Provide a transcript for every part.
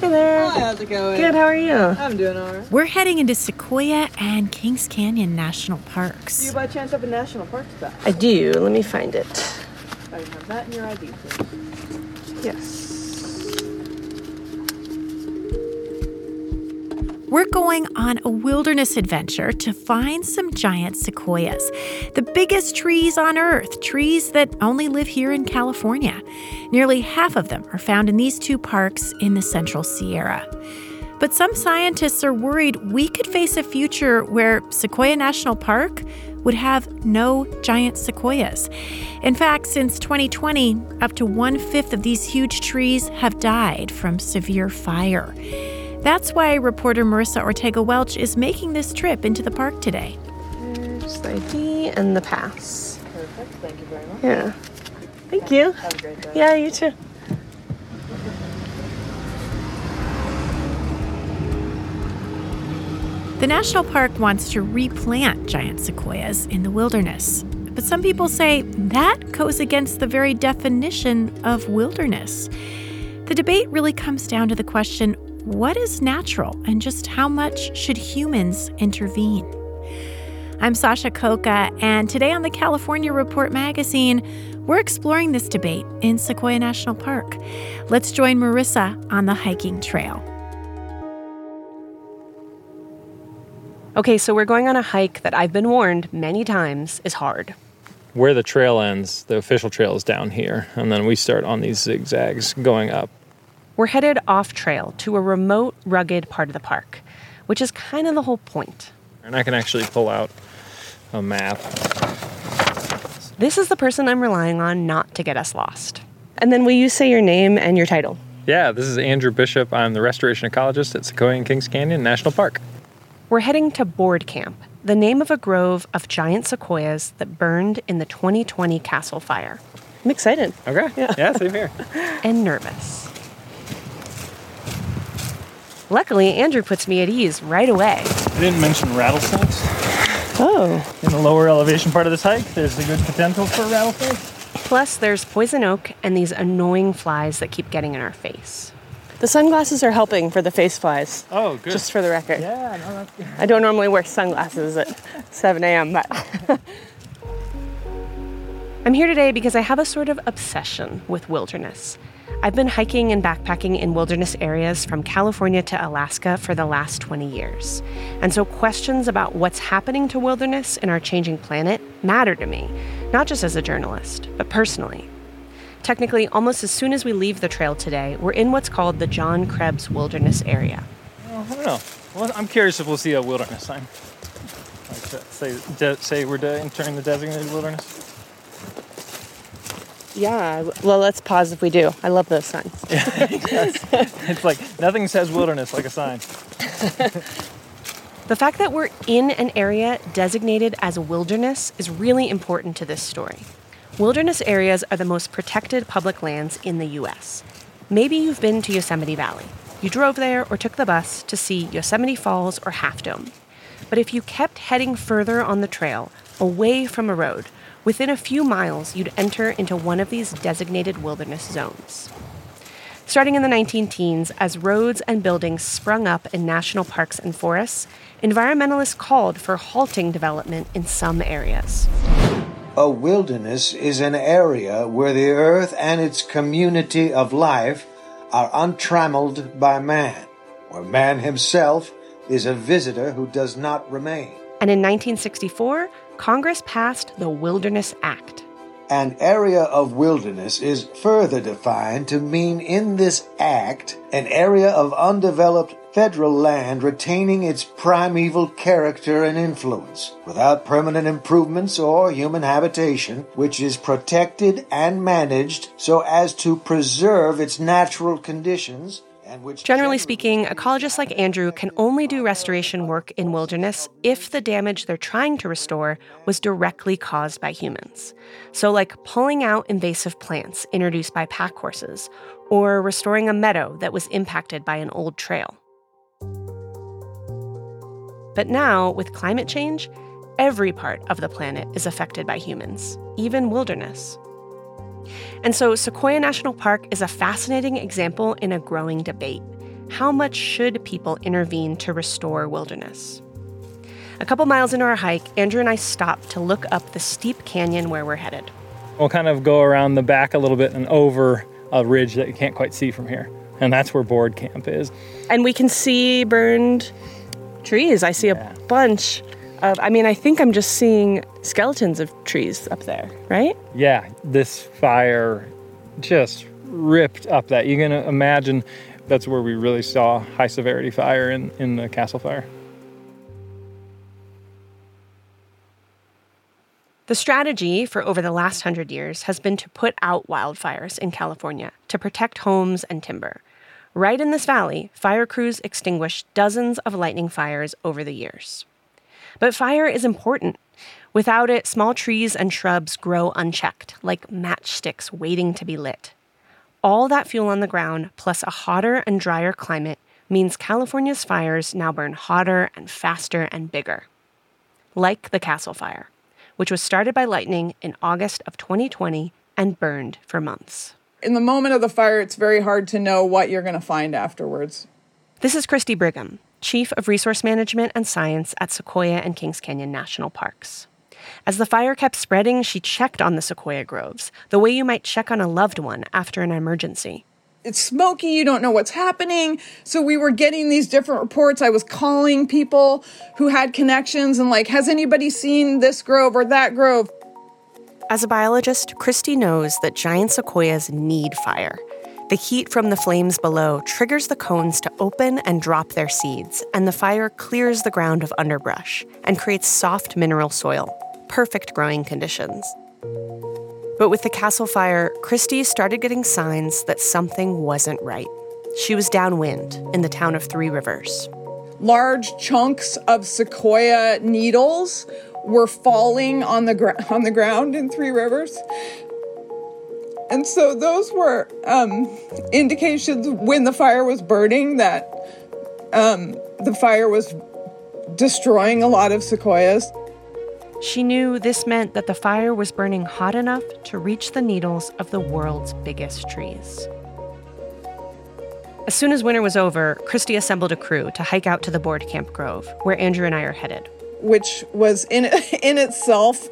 Hey there. Hi, how's it going? Good, how are you? I'm doing alright. We're heading into Sequoia and Kings Canyon National Parks. Do you by chance have a national park back? I do. Let me find it. I have that in your ID, please. Yes. We're going on a wilderness adventure to find some giant sequoias, the biggest trees on Earth, trees that only live here in California. Nearly half of them are found in these two parks in the Central Sierra. But some scientists are worried we could face a future where Sequoia National Park would have no giant sequoias. In fact, since 2020, up to one fifth of these huge trees have died from severe fire. That's why reporter Marissa Ortega Welch is making this trip into the park today. Here's the ID and the pass. Perfect, thank you very much. Yeah. Thank you. Have a great day. Yeah, you too. The national park wants to replant giant sequoias in the wilderness. But some people say that goes against the very definition of wilderness. The debate really comes down to the question what is natural and just how much should humans intervene? I'm Sasha Khokha, and today on the California Report magazine, we're exploring this debate in Sequoia National Park. Let's join Marissa on the hiking trail. Okay, so we're going on a hike that I've been warned many times is hard. where the trail ends, the official trail is down here, and then we start on these zigzags going up. We're headed off trail to a remote, rugged part of the park, which is kind of the whole point. And I can actually pull out a map. This is the person I'm relying on not to get us lost. And then will you say your name and your title? Yeah, this is Andrew Bishop. I'm the restoration ecologist at Sequoia and Kings Canyon National Park. We're heading to Board Camp, the name of a grove of giant sequoias that burned in the 2020 Castle Fire. I'm excited Okay. Yeah, yeah same here. and nervous. Luckily, Andrew puts me at ease right away. I didn't mention rattlesnakes. Oh. In the lower elevation part of this hike, there's a good potential for rattlesnakes. Plus, there's poison oak and these annoying flies that keep getting in our face. The sunglasses are helping for the face flies, Oh, good. just for the record. yeah, no, that's good. I don't normally wear sunglasses at 7 a.m., but. I'm here today because I have a sort of obsession with wilderness. I've been hiking and backpacking in wilderness areas from California to Alaska for the last 20 years. And so questions about what's happening to wilderness in our changing planet matter to me, not just as a journalist, but personally. Technically, almost as soon as we leave the trail today, we're in what's called the John Krebs Wilderness Area. Well, I don't know. Well, I'm curious if we'll see a wilderness sign. Like say, de- say we're de- entering the designated wilderness. Yeah, well, let's pause if we do. I love those signs. It's like nothing says wilderness like a sign. The fact that we're in an area designated as a wilderness is really important to this story. Wilderness areas are the most protected public lands in the US. Maybe you've been to Yosemite Valley. You drove there or took the bus to see Yosemite Falls or Half Dome. But if you kept heading further on the trail, away from a road, within a few miles you'd enter into one of these designated wilderness zones. Starting in the 19 teens, as roads and buildings sprung up in national parks and forests, environmentalists called for halting development in some areas. A wilderness is an area where the earth and its community of life are untrammeled by man, where man himself is a visitor who does not remain. And in 1964, Congress passed the Wilderness Act. An area of wilderness is further defined to mean in this act an area of undeveloped federal land retaining its primeval character and influence, without permanent improvements or human habitation, which is protected and managed so as to preserve its natural conditions. Generally speaking, ecologists like Andrew can only do restoration work in wilderness if the damage they're trying to restore was directly caused by humans. So, like pulling out invasive plants introduced by pack horses, or restoring a meadow that was impacted by an old trail. But now, with climate change, every part of the planet is affected by humans, even wilderness. And so, Sequoia National Park is a fascinating example in a growing debate. How much should people intervene to restore wilderness? A couple miles into our hike, Andrew and I stopped to look up the steep canyon where we're headed. We'll kind of go around the back a little bit and over a ridge that you can't quite see from here. And that's where board camp is. And we can see burned trees. I see a bunch of, I mean, I think I'm just seeing skeletons of trees up there, right? Yeah, this fire just ripped up that. You can imagine that's where we really saw high severity fire in, in the castle fire. The strategy for over the last hundred years has been to put out wildfires in California to protect homes and timber. Right in this valley, fire crews extinguished dozens of lightning fires over the years. But fire is important. Without it, small trees and shrubs grow unchecked, like matchsticks waiting to be lit. All that fuel on the ground, plus a hotter and drier climate, means California's fires now burn hotter and faster and bigger. Like the Castle Fire, which was started by lightning in August of 2020 and burned for months. In the moment of the fire, it's very hard to know what you're going to find afterwards. This is Christy Brigham, Chief of Resource Management and Science at Sequoia and Kings Canyon National Parks. As the fire kept spreading, she checked on the sequoia groves, the way you might check on a loved one after an emergency. It's smoky, you don't know what's happening. So we were getting these different reports. I was calling people who had connections and, like, has anybody seen this grove or that grove? As a biologist, Christy knows that giant sequoias need fire. The heat from the flames below triggers the cones to open and drop their seeds, and the fire clears the ground of underbrush and creates soft mineral soil, perfect growing conditions. But with the castle fire, Christy started getting signs that something wasn't right. She was downwind in the town of Three Rivers. Large chunks of sequoia needles were falling on the gr- on the ground in Three Rivers. And so those were um, indications when the fire was burning that um, the fire was destroying a lot of sequoias. She knew this meant that the fire was burning hot enough to reach the needles of the world's biggest trees. As soon as winter was over, Christy assembled a crew to hike out to the Board Camp Grove, where Andrew and I are headed. Which was in in itself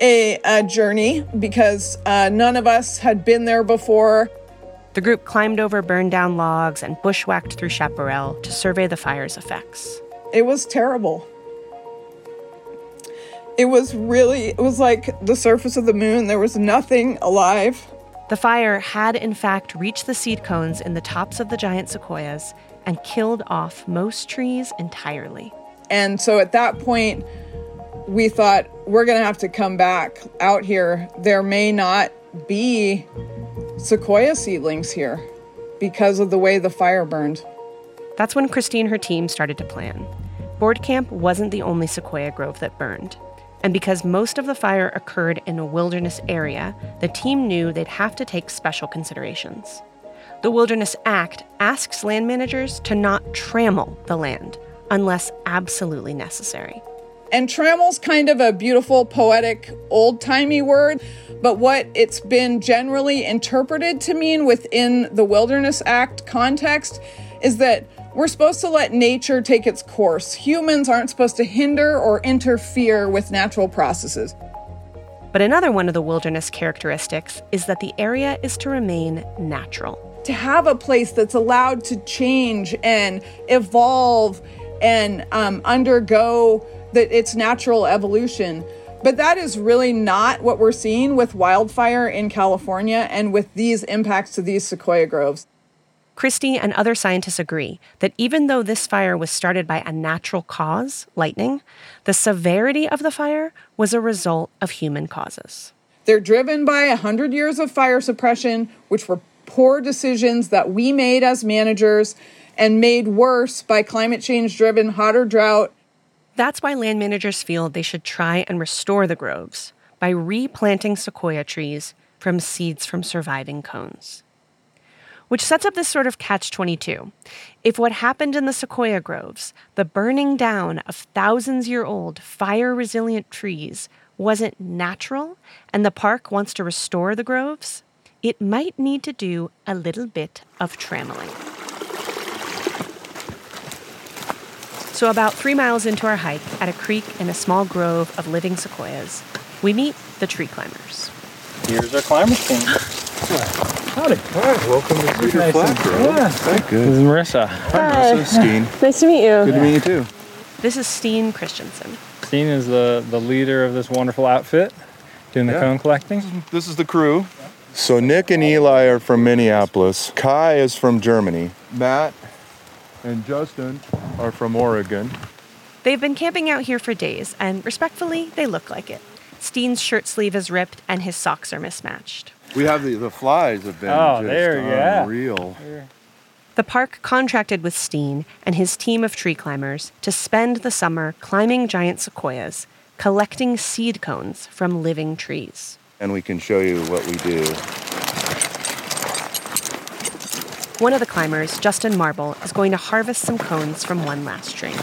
a, a journey because uh, none of us had been there before. The group climbed over burned down logs and bushwhacked through chaparral to survey the fire's effects. It was terrible. It was really, it was like the surface of the moon. There was nothing alive. The fire had, in fact, reached the seed cones in the tops of the giant sequoias and killed off most trees entirely. And so at that point, we thought we're going to have to come back out here. There may not be sequoia seedlings here because of the way the fire burned. That's when Christine and her team started to plan. Board Camp wasn't the only sequoia grove that burned. And because most of the fire occurred in a wilderness area, the team knew they'd have to take special considerations. The Wilderness Act asks land managers to not trammel the land unless absolutely necessary. And trammel's kind of a beautiful, poetic, old timey word, but what it's been generally interpreted to mean within the Wilderness Act context is that we're supposed to let nature take its course. Humans aren't supposed to hinder or interfere with natural processes. But another one of the wilderness characteristics is that the area is to remain natural. To have a place that's allowed to change and evolve and um, undergo the, its natural evolution. But that is really not what we're seeing with wildfire in California and with these impacts to these sequoia groves. Christy and other scientists agree that even though this fire was started by a natural cause, lightning, the severity of the fire was a result of human causes. They're driven by 100 years of fire suppression, which were poor decisions that we made as managers and made worse by climate change driven hotter drought. That's why land managers feel they should try and restore the groves by replanting sequoia trees from seeds from surviving cones which sets up this sort of catch 22. If what happened in the sequoia groves, the burning down of thousands year old fire resilient trees, wasn't natural and the park wants to restore the groves, it might need to do a little bit of trammeling. So, about three miles into our hike, at a creek in a small grove of living sequoias, we meet the tree climbers. Here's our climber's team. Howdy. Hi, welcome to Cedar nice Flat and- Grove. yeah. Thank you. This is Marissa. Hi, Marissa. Steen. Nice to meet you. Good to meet you too. This is Steen Christensen. Steen is the, the leader of this wonderful outfit doing the Yeah. cone collecting. This is the crew. So Nick and Eli are from Minneapolis. Kai is from Germany. Matt and Justin are from Oregon. They've been camping out here for days, and respectfully, they look like it. Steen's shirt sleeve is ripped and his socks are mismatched. We have the, the flies have been Oh, just there, yeah. unreal. The park contracted with Steen and his team of tree climbers to spend the summer climbing giant sequoias, collecting seed cones from living trees. And we can show you what we do. One of the climbers, Justin Marble, is going to harvest some cones from one last tree.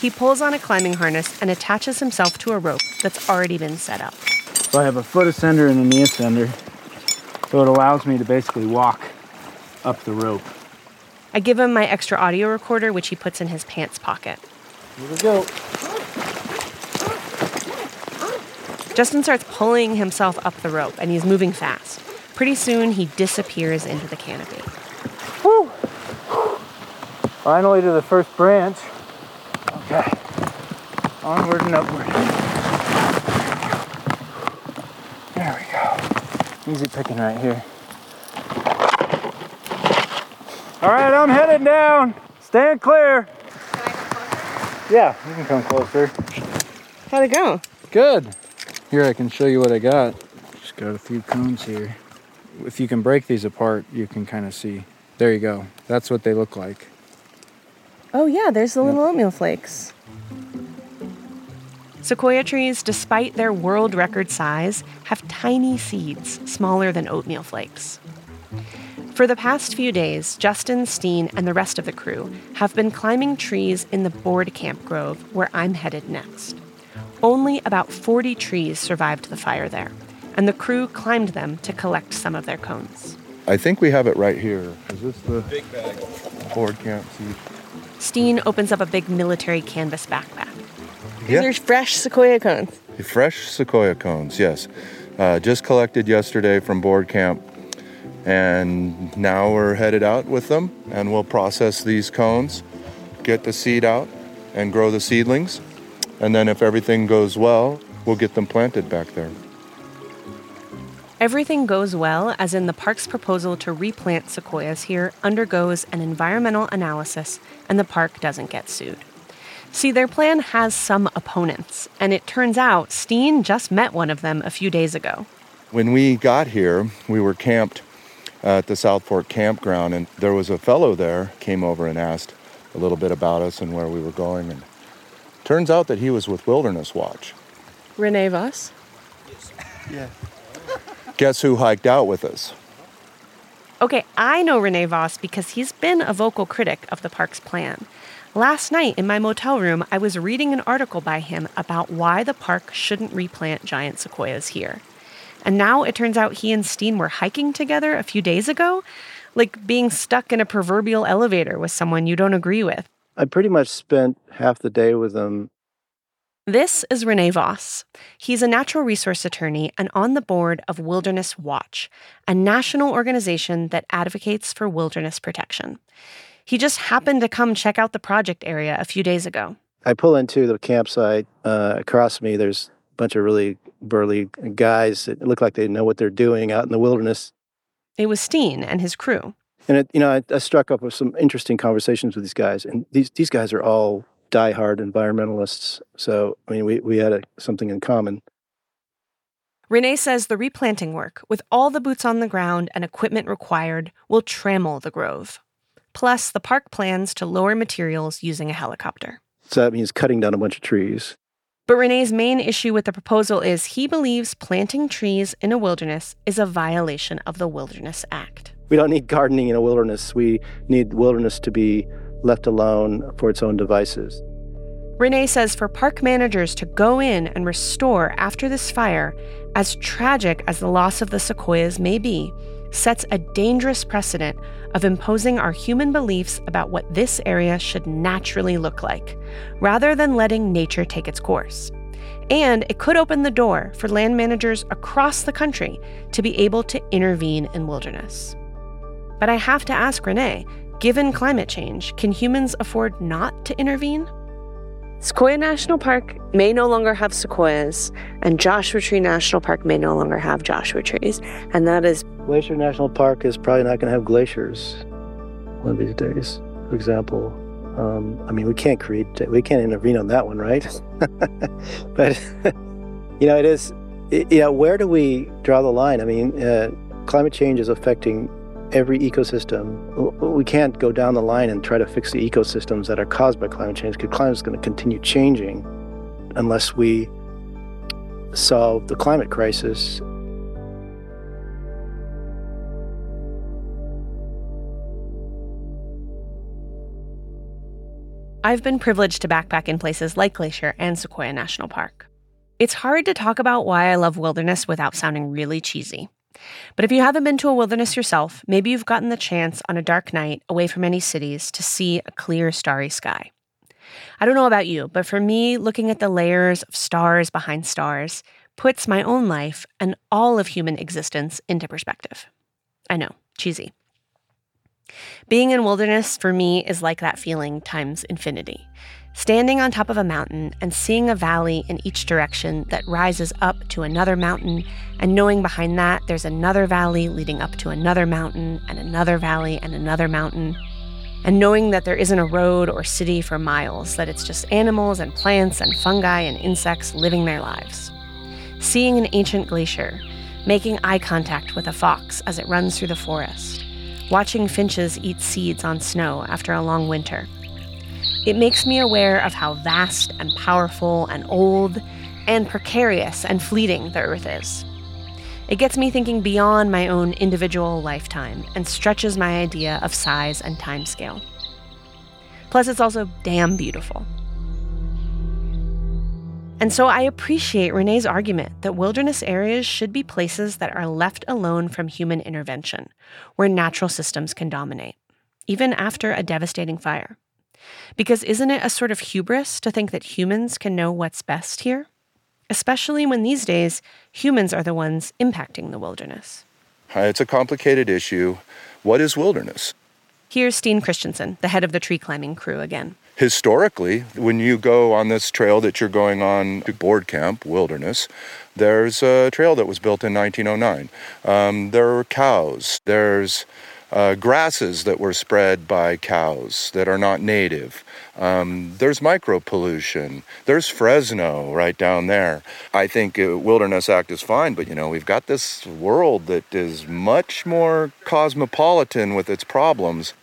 He pulls on a climbing harness and attaches himself to a rope that's already been set up. So I have a foot ascender and a knee ascender. So it allows me to basically walk up the rope. I give him my extra audio recorder, which he puts in his pants pocket. Here we go. Justin starts pulling himself up the rope and he's moving fast. Pretty soon, he disappears into the canopy. Woo! Finally to the first branch. Okay. Onward and upward. There we go. Easy picking right here. All right, I'm headed down. Stand clear. Yeah, you can come closer. How'd it go? Good. Here, I can show you what I got. Just got a few cones here. If you can break these apart, you can kind of see. There you go. That's what they look like. Oh yeah, there's the little oatmeal flakes. Sequoia trees, despite their world record size, have tiny seeds smaller than oatmeal flakes. For the past few days, Justin, Steen, and the rest of the crew have been climbing trees in the Board Camp Grove where I'm headed next. Only about 40 trees survived the fire there, and the crew climbed them to collect some of their cones. I think we have it right here. Is this the big bag? Board camp seed. Steen opens up a big military canvas backpack. These are fresh sequoia cones. Fresh sequoia cones, yes. Uh, just collected yesterday from board camp. And now we're headed out with them and we'll process these cones, get the seed out, and grow the seedlings. And then if everything goes well, we'll get them planted back there. Everything goes well, as in the park's proposal to replant sequoias here undergoes an environmental analysis and the park doesn't get sued. See, their plan has some opponents, and it turns out Steen just met one of them a few days ago. When we got here, we were camped uh, at the South Fork campground, and there was a fellow there came over and asked a little bit about us and where we were going. And Turns out that he was with Wilderness Watch. Renee Voss? Yeah. Guess who hiked out with us? Okay, I know Rene Voss because he's been a vocal critic of the park's plan. Last night in my motel room, I was reading an article by him about why the park shouldn't replant giant sequoias here. And now it turns out he and Steen were hiking together a few days ago, like being stuck in a proverbial elevator with someone you don't agree with. I pretty much spent half the day with them. This is Renee Voss. He's a natural resource attorney and on the board of Wilderness Watch, a national organization that advocates for wilderness protection. He just happened to come check out the project area a few days ago. I pull into the campsite. Uh, across me, there's a bunch of really burly guys that look like they know what they're doing out in the wilderness. It was Steen and his crew. And it, you know, I, I struck up with some interesting conversations with these guys, and these these guys are all diehard environmentalists. So I mean, we we had a, something in common. Renee says the replanting work, with all the boots on the ground and equipment required, will trammel the grove. Plus, the park plans to lower materials using a helicopter. So that means cutting down a bunch of trees. But Renee's main issue with the proposal is he believes planting trees in a wilderness is a violation of the Wilderness Act. We don't need gardening in a wilderness. We need wilderness to be left alone for its own devices. Renee says for park managers to go in and restore after this fire, as tragic as the loss of the sequoias may be, sets a dangerous precedent of imposing our human beliefs about what this area should naturally look like, rather than letting nature take its course. And it could open the door for land managers across the country to be able to intervene in wilderness. But I have to ask Renee given climate change, can humans afford not to intervene? Sequoia National Park may no longer have sequoias, and Joshua Tree National Park may no longer have Joshua trees. And that is Glacier National Park is probably not going to have glaciers one of these days. For example, um, I mean, we can't create, we can't intervene on that one, right? but you know, it is. It, you know, where do we draw the line? I mean, uh, climate change is affecting every ecosystem. We can't go down the line and try to fix the ecosystems that are caused by climate change because climate is going to continue changing unless we solve the climate crisis. I've been privileged to backpack in places like Glacier and Sequoia National Park. It's hard to talk about why I love wilderness without sounding really cheesy. But if you haven't been to a wilderness yourself, maybe you've gotten the chance on a dark night away from any cities to see a clear, starry sky. I don't know about you, but for me, looking at the layers of stars behind stars puts my own life and all of human existence into perspective. I know, cheesy. Being in wilderness for me is like that feeling times infinity. Standing on top of a mountain and seeing a valley in each direction that rises up to another mountain, and knowing behind that there's another valley leading up to another mountain, and another valley, and another mountain. And knowing that there isn't a road or city for miles, that it's just animals and plants and fungi and insects living their lives. Seeing an ancient glacier, making eye contact with a fox as it runs through the forest, watching finches eat seeds on snow after a long winter it makes me aware of how vast and powerful and old and precarious and fleeting the Earth is. It gets me thinking beyond my own individual lifetime and stretches my idea of size and timescale. Plus, it's also damn beautiful. And so I appreciate Renee's argument that wilderness areas should be places that are left alone from human intervention, where natural systems can dominate, even after a devastating fire. Because isn't it a sort of hubris to think that humans can know what's best here? Especially when these days humans are the ones impacting the wilderness. It's a complicated issue. What is wilderness? Here's Steen Christensen, the head of the tree climbing crew, again. Historically, when you go on this trail that you're going on to Board Camp Wilderness, there's a trail that was built in 1909. Um, there are cows. There's uh, grasses that were spread by cows that are not native. Um, there's micro pollution. There's Fresno right down there. I think uh, Wilderness Act is fine, but you know we've got this world that is much more cosmopolitan with its problems.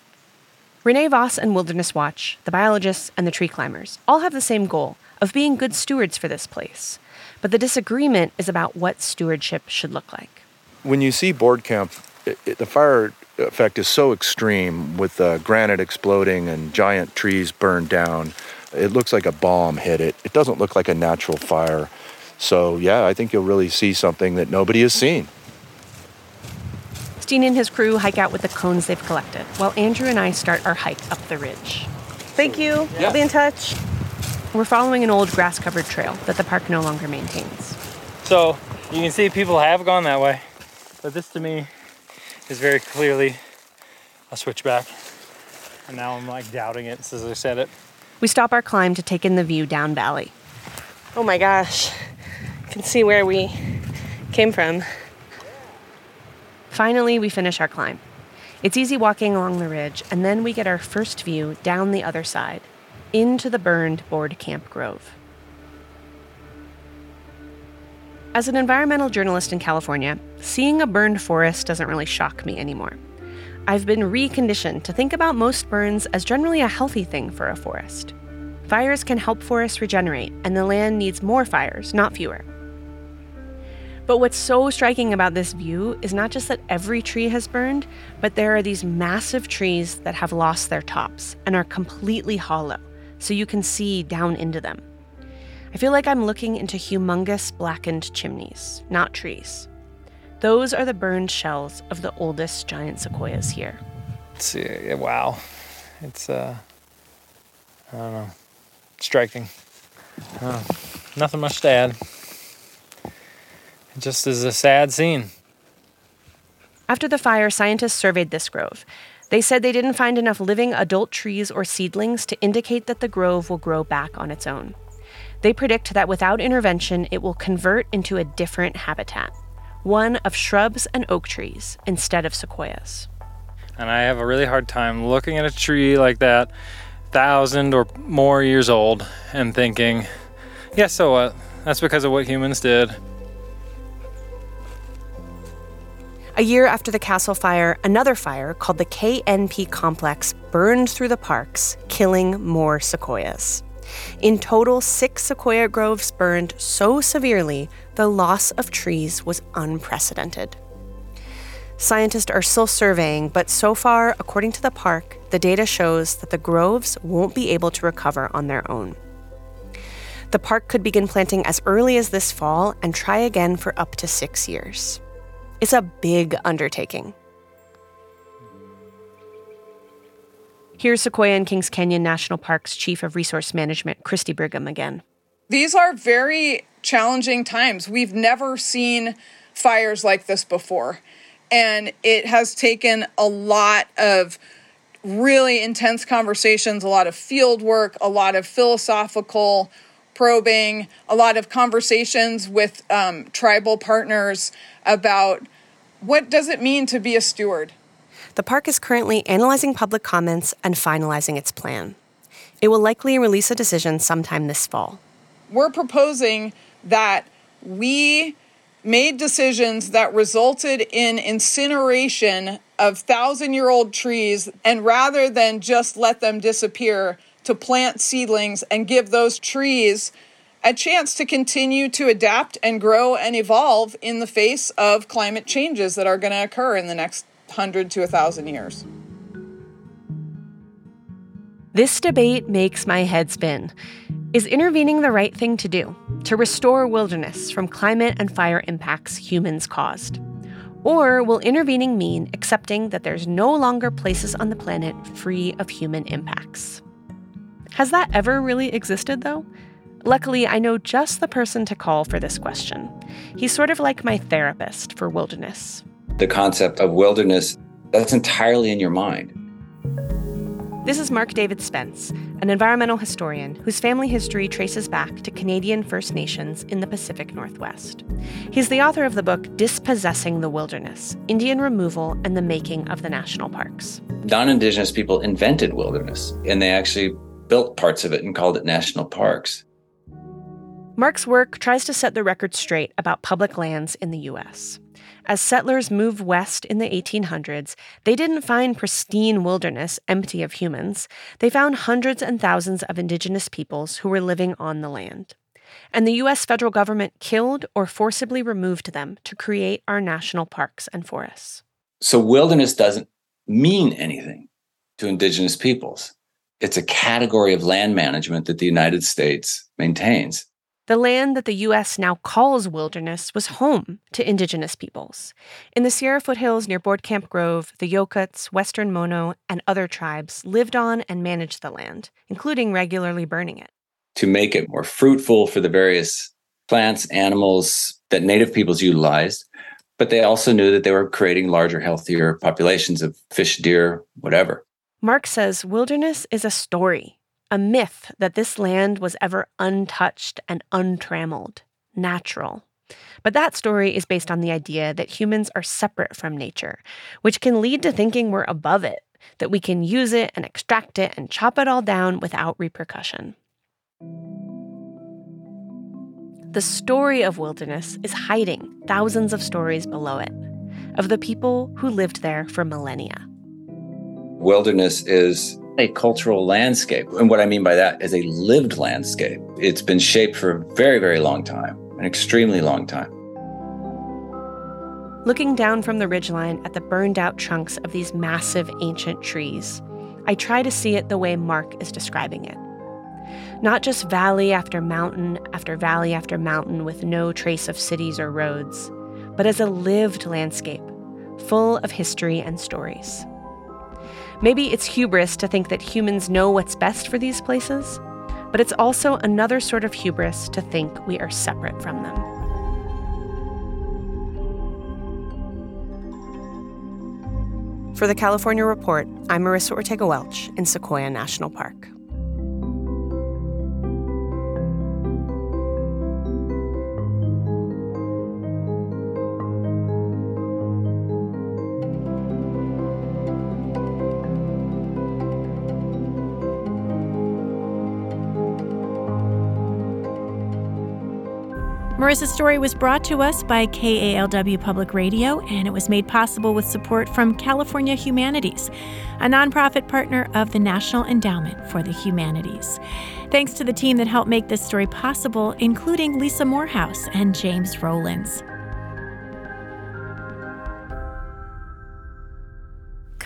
Renee Voss and Wilderness Watch, the biologists and the tree climbers, all have the same goal of being good stewards for this place. But the disagreement is about what stewardship should look like. When you see board camp, it, it, the fire effect is so extreme with uh, granite exploding and giant trees burned down. It looks like a bomb hit it. It doesn't look like a natural fire. So, yeah, I think you'll really see something that nobody has seen. Steen and his crew hike out with the cones they've collected, while Andrew and I start our hike up the ridge. Thank you. Yeah. I'll be in touch. We're following an old grass covered trail that the park no longer maintains. So, you can see people have gone that way, but this to me is very clearly a switchback. And now I'm like doubting it as I said it. We stop our climb to take in the view down valley. Oh my gosh, I can see where we came from. Finally, we finish our climb. It's easy walking along the ridge, and then we get our first view down the other side, into the burned board camp grove. As an environmental journalist in California, seeing a burned forest doesn't really shock me anymore. I've been reconditioned to think about most burns as generally a healthy thing for a forest. Fires can help forests regenerate, and the land needs more fires, not fewer. But what's so striking about this view is not just that every tree has burned, but there are these massive trees that have lost their tops and are completely hollow, so you can see down into them. I feel like I'm looking into humongous blackened chimneys, not trees. Those are the burned shells of the oldest giant sequoias here. It's, uh, wow. It's, uh, I don't know, striking. Uh, nothing much to add. It just is a sad scene. After the fire, scientists surveyed this grove. They said they didn't find enough living adult trees or seedlings to indicate that the grove will grow back on its own. They predict that without intervention, it will convert into a different habitat, one of shrubs and oak trees instead of sequoias. And I have a really hard time looking at a tree like that, thousand or more years old, and thinking, yeah, so what? That's because of what humans did. A year after the castle fire, another fire called the KNP complex burned through the parks, killing more sequoias. In total, six sequoia groves burned so severely the loss of trees was unprecedented. Scientists are still surveying, but so far, according to the park, the data shows that the groves won't be able to recover on their own. The park could begin planting as early as this fall and try again for up to six years. It's a big undertaking. Here's Sequoia and Kings Canyon National Park's Chief of Resource Management, Christy Brigham, again. These are very challenging times. We've never seen fires like this before. And it has taken a lot of really intense conversations, a lot of field work, a lot of philosophical probing, a lot of conversations with um, tribal partners about what does it mean to be a steward. The park is currently analyzing public comments and finalizing its plan. It will likely release a decision sometime this fall. We're proposing that we made decisions that resulted in incineration of thousand year old trees, and rather than just let them disappear, to plant seedlings and give those trees a chance to continue to adapt and grow and evolve in the face of climate changes that are going to occur in the next 100 to 1,000 years. This debate makes my head spin. Is intervening the right thing to do to restore wilderness from climate and fire impacts humans caused? Or will intervening mean accepting that there's no longer places on the planet free of human impacts? Has that ever really existed, though? Luckily, I know just the person to call for this question. He's sort of like my therapist for wilderness. The concept of wilderness, that's entirely in your mind. This is Mark David Spence, an environmental historian whose family history traces back to Canadian First Nations in the Pacific Northwest. He's the author of the book Dispossessing the Wilderness Indian Removal and the Making of the National Parks. Non Indigenous people invented wilderness, and they actually built parts of it and called it national parks. Mark's work tries to set the record straight about public lands in the U.S. As settlers moved west in the 1800s, they didn't find pristine wilderness empty of humans. They found hundreds and thousands of indigenous peoples who were living on the land. And the U.S. federal government killed or forcibly removed them to create our national parks and forests. So, wilderness doesn't mean anything to indigenous peoples. It's a category of land management that the United States maintains. The land that the U.S. now calls wilderness was home to indigenous peoples. In the Sierra foothills near Board Camp Grove, the Yokuts, Western Mono, and other tribes lived on and managed the land, including regularly burning it. To make it more fruitful for the various plants, animals that native peoples utilized, but they also knew that they were creating larger, healthier populations of fish, deer, whatever. Mark says wilderness is a story, a myth that this land was ever untouched and untrammeled, natural. But that story is based on the idea that humans are separate from nature, which can lead to thinking we're above it, that we can use it and extract it and chop it all down without repercussion. The story of wilderness is hiding thousands of stories below it, of the people who lived there for millennia. Wilderness is a cultural landscape. And what I mean by that is a lived landscape. It's been shaped for a very, very long time, an extremely long time. Looking down from the ridgeline at the burned out trunks of these massive ancient trees, I try to see it the way Mark is describing it. Not just valley after mountain after valley after mountain with no trace of cities or roads, but as a lived landscape, full of history and stories. Maybe it's hubris to think that humans know what's best for these places, but it's also another sort of hubris to think we are separate from them. For the California Report, I'm Marissa Ortega Welch in Sequoia National Park. Marisa's story was brought to us by KALW Public Radio, and it was made possible with support from California Humanities, a nonprofit partner of the National Endowment for the Humanities. Thanks to the team that helped make this story possible, including Lisa Morehouse and James Rowlands.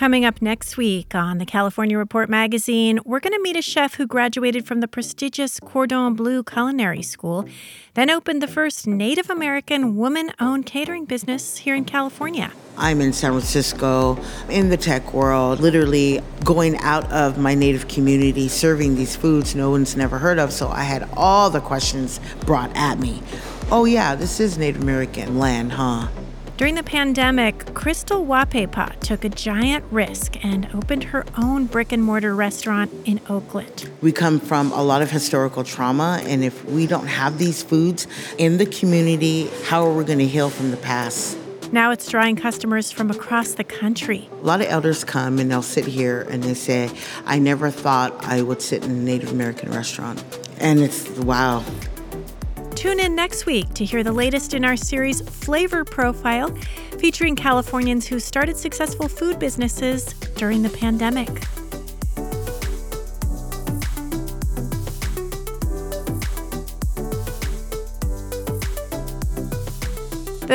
Coming up next week on the California Report magazine, we're going to meet a chef who graduated from the prestigious Cordon Bleu Culinary School, then opened the first Native American woman owned catering business here in California. I'm in San Francisco in the tech world, literally going out of my native community, serving these foods no one's never heard of. So I had all the questions brought at me. Oh, yeah, this is Native American land, huh? During the pandemic, Crystal Wahpepah took a giant risk and opened her own brick and mortar restaurant in Oakland. We come from a lot of historical trauma, and if we don't have these foods in the community, how are we going to heal from the past? Now it's drawing customers from across the country. A lot of elders come and they'll sit here and they say, I never thought I would sit in a Native American restaurant. And it's wow. Tune in next week to hear the latest in our series Flavor Profile, featuring Californians who started successful food businesses during the pandemic.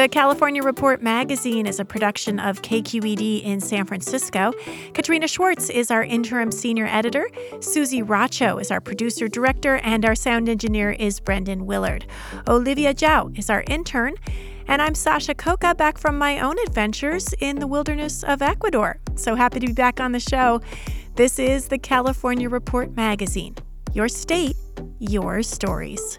The California Report magazine is a production of KQED in San Francisco. Katrina Schwartz is our interim senior editor. Susie Racho is our producer director, and our sound engineer is Brendan Willard. Olivia Zhao is our intern. And I'm Sasha Khokha back from my own adventures in the wilderness of Ecuador. So happy to be back on the show. This is the California Report magazine. Your state, your stories.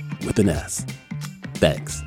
with an S. Thanks.